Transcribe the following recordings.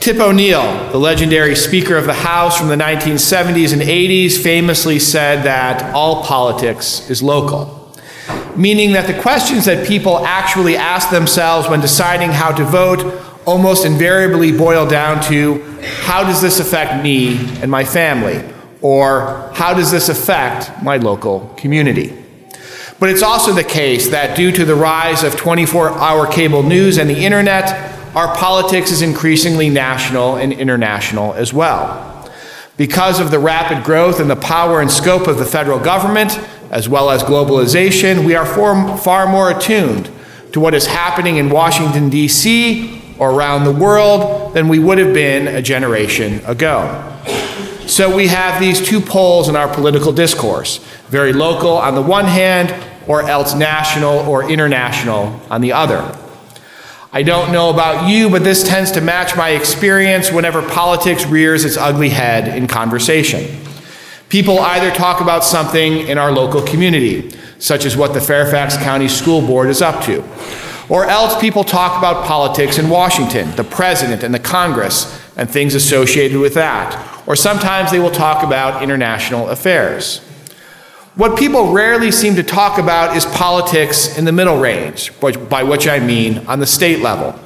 Tip O'Neill, the legendary Speaker of the House from the 1970s and 80s, famously said that all politics is local, meaning that the questions that people actually ask themselves when deciding how to vote almost invariably boil down to how does this affect me and my family? Or how does this affect my local community? But it's also the case that due to the rise of 24 hour cable news and the internet, our politics is increasingly national and international as well. Because of the rapid growth and the power and scope of the federal government, as well as globalization, we are far more attuned to what is happening in Washington, D.C. or around the world than we would have been a generation ago. So we have these two poles in our political discourse very local on the one hand, or else national or international on the other. I don't know about you, but this tends to match my experience whenever politics rears its ugly head in conversation. People either talk about something in our local community, such as what the Fairfax County School Board is up to, or else people talk about politics in Washington, the president and the Congress, and things associated with that. Or sometimes they will talk about international affairs. What people rarely seem to talk about is politics in the middle range, by which I mean on the state level.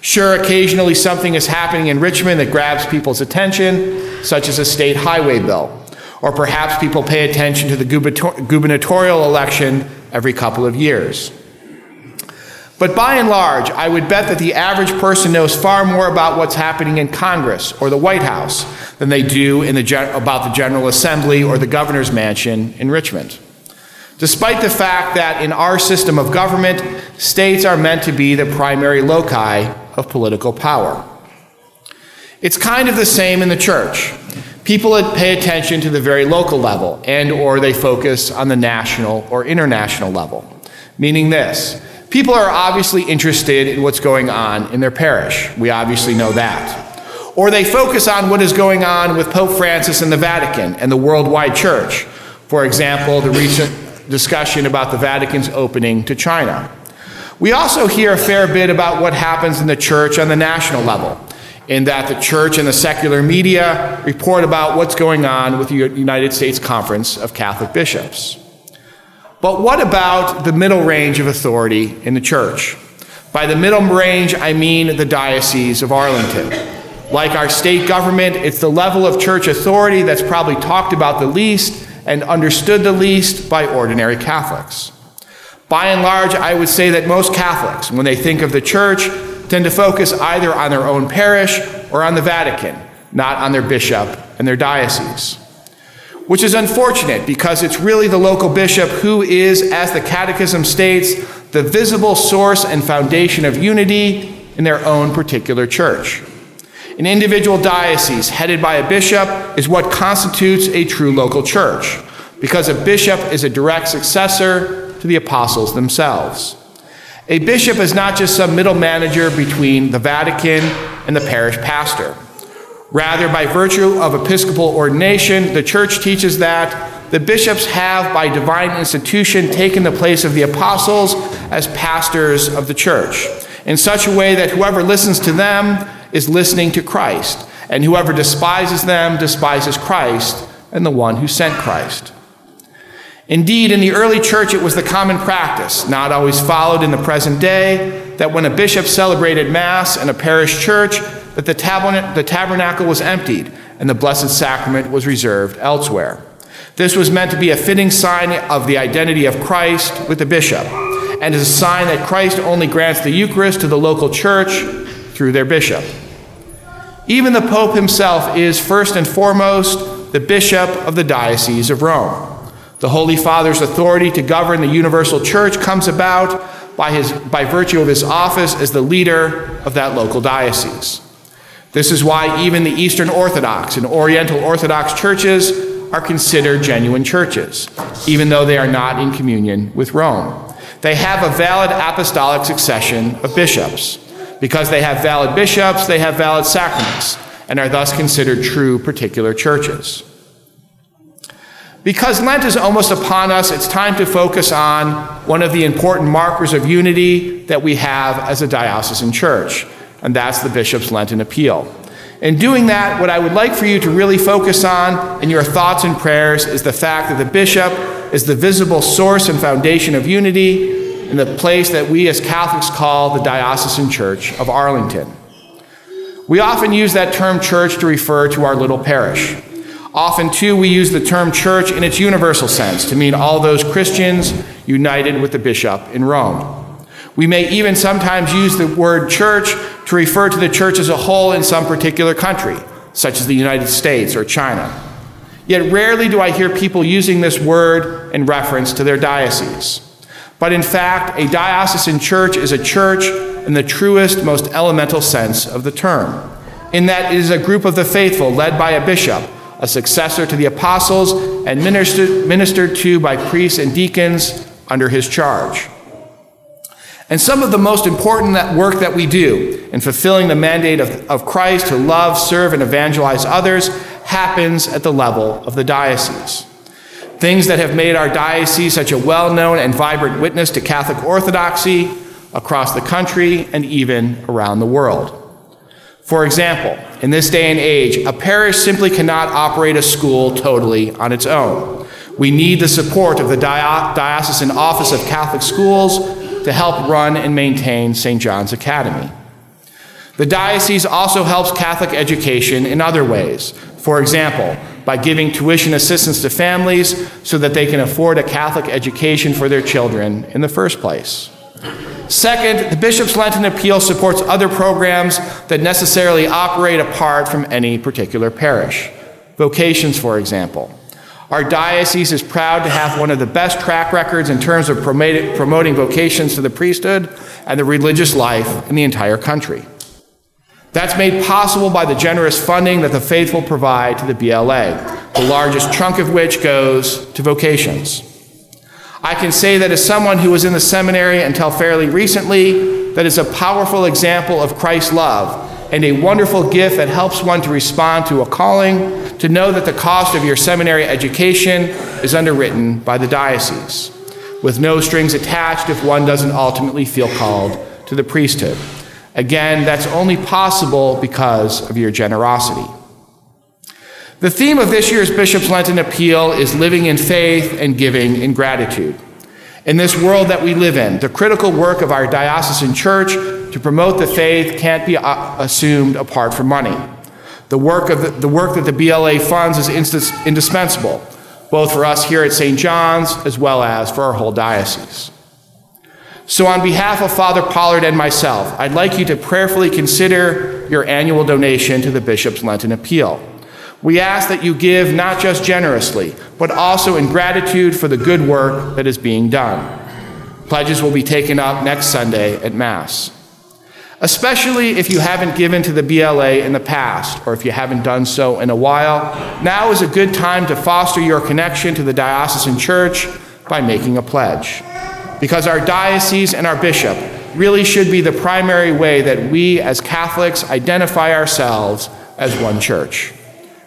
Sure, occasionally something is happening in Richmond that grabs people's attention, such as a state highway bill. Or perhaps people pay attention to the gubernatorial election every couple of years. But by and large, I would bet that the average person knows far more about what's happening in Congress or the White House than they do the, about the General Assembly or the governor's mansion in Richmond. Despite the fact that in our system of government, states are meant to be the primary loci of political power. It's kind of the same in the church. People pay attention to the very local level and or they focus on the national or international level. Meaning this, People are obviously interested in what's going on in their parish. We obviously know that. Or they focus on what is going on with Pope Francis and the Vatican and the worldwide church. For example, the recent discussion about the Vatican's opening to China. We also hear a fair bit about what happens in the church on the national level, in that the church and the secular media report about what's going on with the United States Conference of Catholic Bishops. But what about the middle range of authority in the church? By the middle range, I mean the Diocese of Arlington. Like our state government, it's the level of church authority that's probably talked about the least and understood the least by ordinary Catholics. By and large, I would say that most Catholics, when they think of the church, tend to focus either on their own parish or on the Vatican, not on their bishop and their diocese which is unfortunate because it's really the local bishop who is, as the Catechism states, the visible source and foundation of unity in their own particular church. An individual diocese headed by a bishop is what constitutes a true local church, because a bishop is a direct successor to the apostles themselves. A bishop is not just some middle manager between the Vatican and the parish pastor. Rather, by virtue of episcopal ordination, the church teaches that the bishops have, by divine institution, taken the place of the apostles as pastors of the church, in such a way that whoever listens to them is listening to Christ, and whoever despises them despises Christ and the one who sent Christ. Indeed, in the early church, it was the common practice, not always followed in the present day, that when a bishop celebrated Mass in a parish church, that the, tabern- the tabernacle was emptied and the Blessed Sacrament was reserved elsewhere. This was meant to be a fitting sign of the identity of Christ with the bishop, and is a sign that Christ only grants the Eucharist to the local church through their bishop. Even the Pope himself is, first and foremost, the bishop of the Diocese of Rome. The Holy Father's authority to govern the universal church comes about by, his, by virtue of his office as the leader of that local diocese. This is why even the Eastern Orthodox and Oriental Orthodox churches are considered genuine churches, even though they are not in communion with Rome. They have a valid apostolic succession of bishops. Because they have valid bishops, they have valid sacraments, and are thus considered true particular churches. Because Lent is almost upon us, it's time to focus on one of the important markers of unity that we have as a diocesan church and that's the bishop's Lenten appeal. In doing that, what I would like for you to really focus on in your thoughts and prayers is the fact that the bishop is the visible source and foundation of unity in the place that we as Catholics call the Diocesan Church of Arlington. We often use that term church to refer to our little parish. Often, too, we use the term church in its universal sense to mean all those Christians united with the bishop in Rome. We may even sometimes use the word church to refer to the church as a whole in some particular country, such as the United States or China. Yet rarely do I hear people using this word in reference to their diocese. But in fact, a diocesan church is a church in the truest, most elemental sense of the term, in that it is a group of the faithful led by a bishop a successor to the apostles, and ministered, ministered to by priests and deacons under his charge. And some of the most important that work that we do in fulfilling the mandate of, of Christ to love, serve, and evangelize others happens at the level of the diocese. Things that have made our diocese such a well known and vibrant witness to Catholic orthodoxy across the country and even around the world. For example, in this day and age, a parish simply cannot operate a school totally on its own. We need the support of the Diocesan Office of Catholic Schools to help run and maintain St. John's Academy. The diocese also helps Catholic education in other ways. For example, by giving tuition assistance to families so that they can afford a Catholic education for their children in the first place. Second, the Bishop's Lenten Appeal supports other programs that necessarily operate apart from any particular parish. Vocations, for example. Our diocese is proud to have one of the best track records in terms of promoting vocations to the priesthood and the religious life in the entire country. That's made possible by the generous funding that the faithful provide to the BLA, the largest chunk of which goes to vocations. I can say that as someone who was in the seminary until fairly recently, that is a powerful example of Christ's love and a wonderful gift that helps one to respond to a calling, to know that the cost of your seminary education is underwritten by the diocese, with no strings attached if one doesn't ultimately feel called to the priesthood. Again, that's only possible because of your generosity. The theme of this year's Bishop's Lenten Appeal is living in faith and giving in gratitude. In this world that we live in, the critical work of our diocesan church to promote the faith can't be uh, assumed apart from money. The work, of the, the work that the BLA funds is indispensable, both for us here at St. John's as well as for our whole diocese. So, on behalf of Father Pollard and myself, I'd like you to prayerfully consider your annual donation to the Bishop's Lenten Appeal. We ask that you give not just generously, but also in gratitude for the good work that is being done. Pledges will be taken up next Sunday at Mass. Especially if you haven't given to the BLA in the past, or if you haven't done so in a while, now is a good time to foster your connection to the diocesan church by making a pledge. Because our diocese and our bishop really should be the primary way that we as Catholics identify ourselves as one church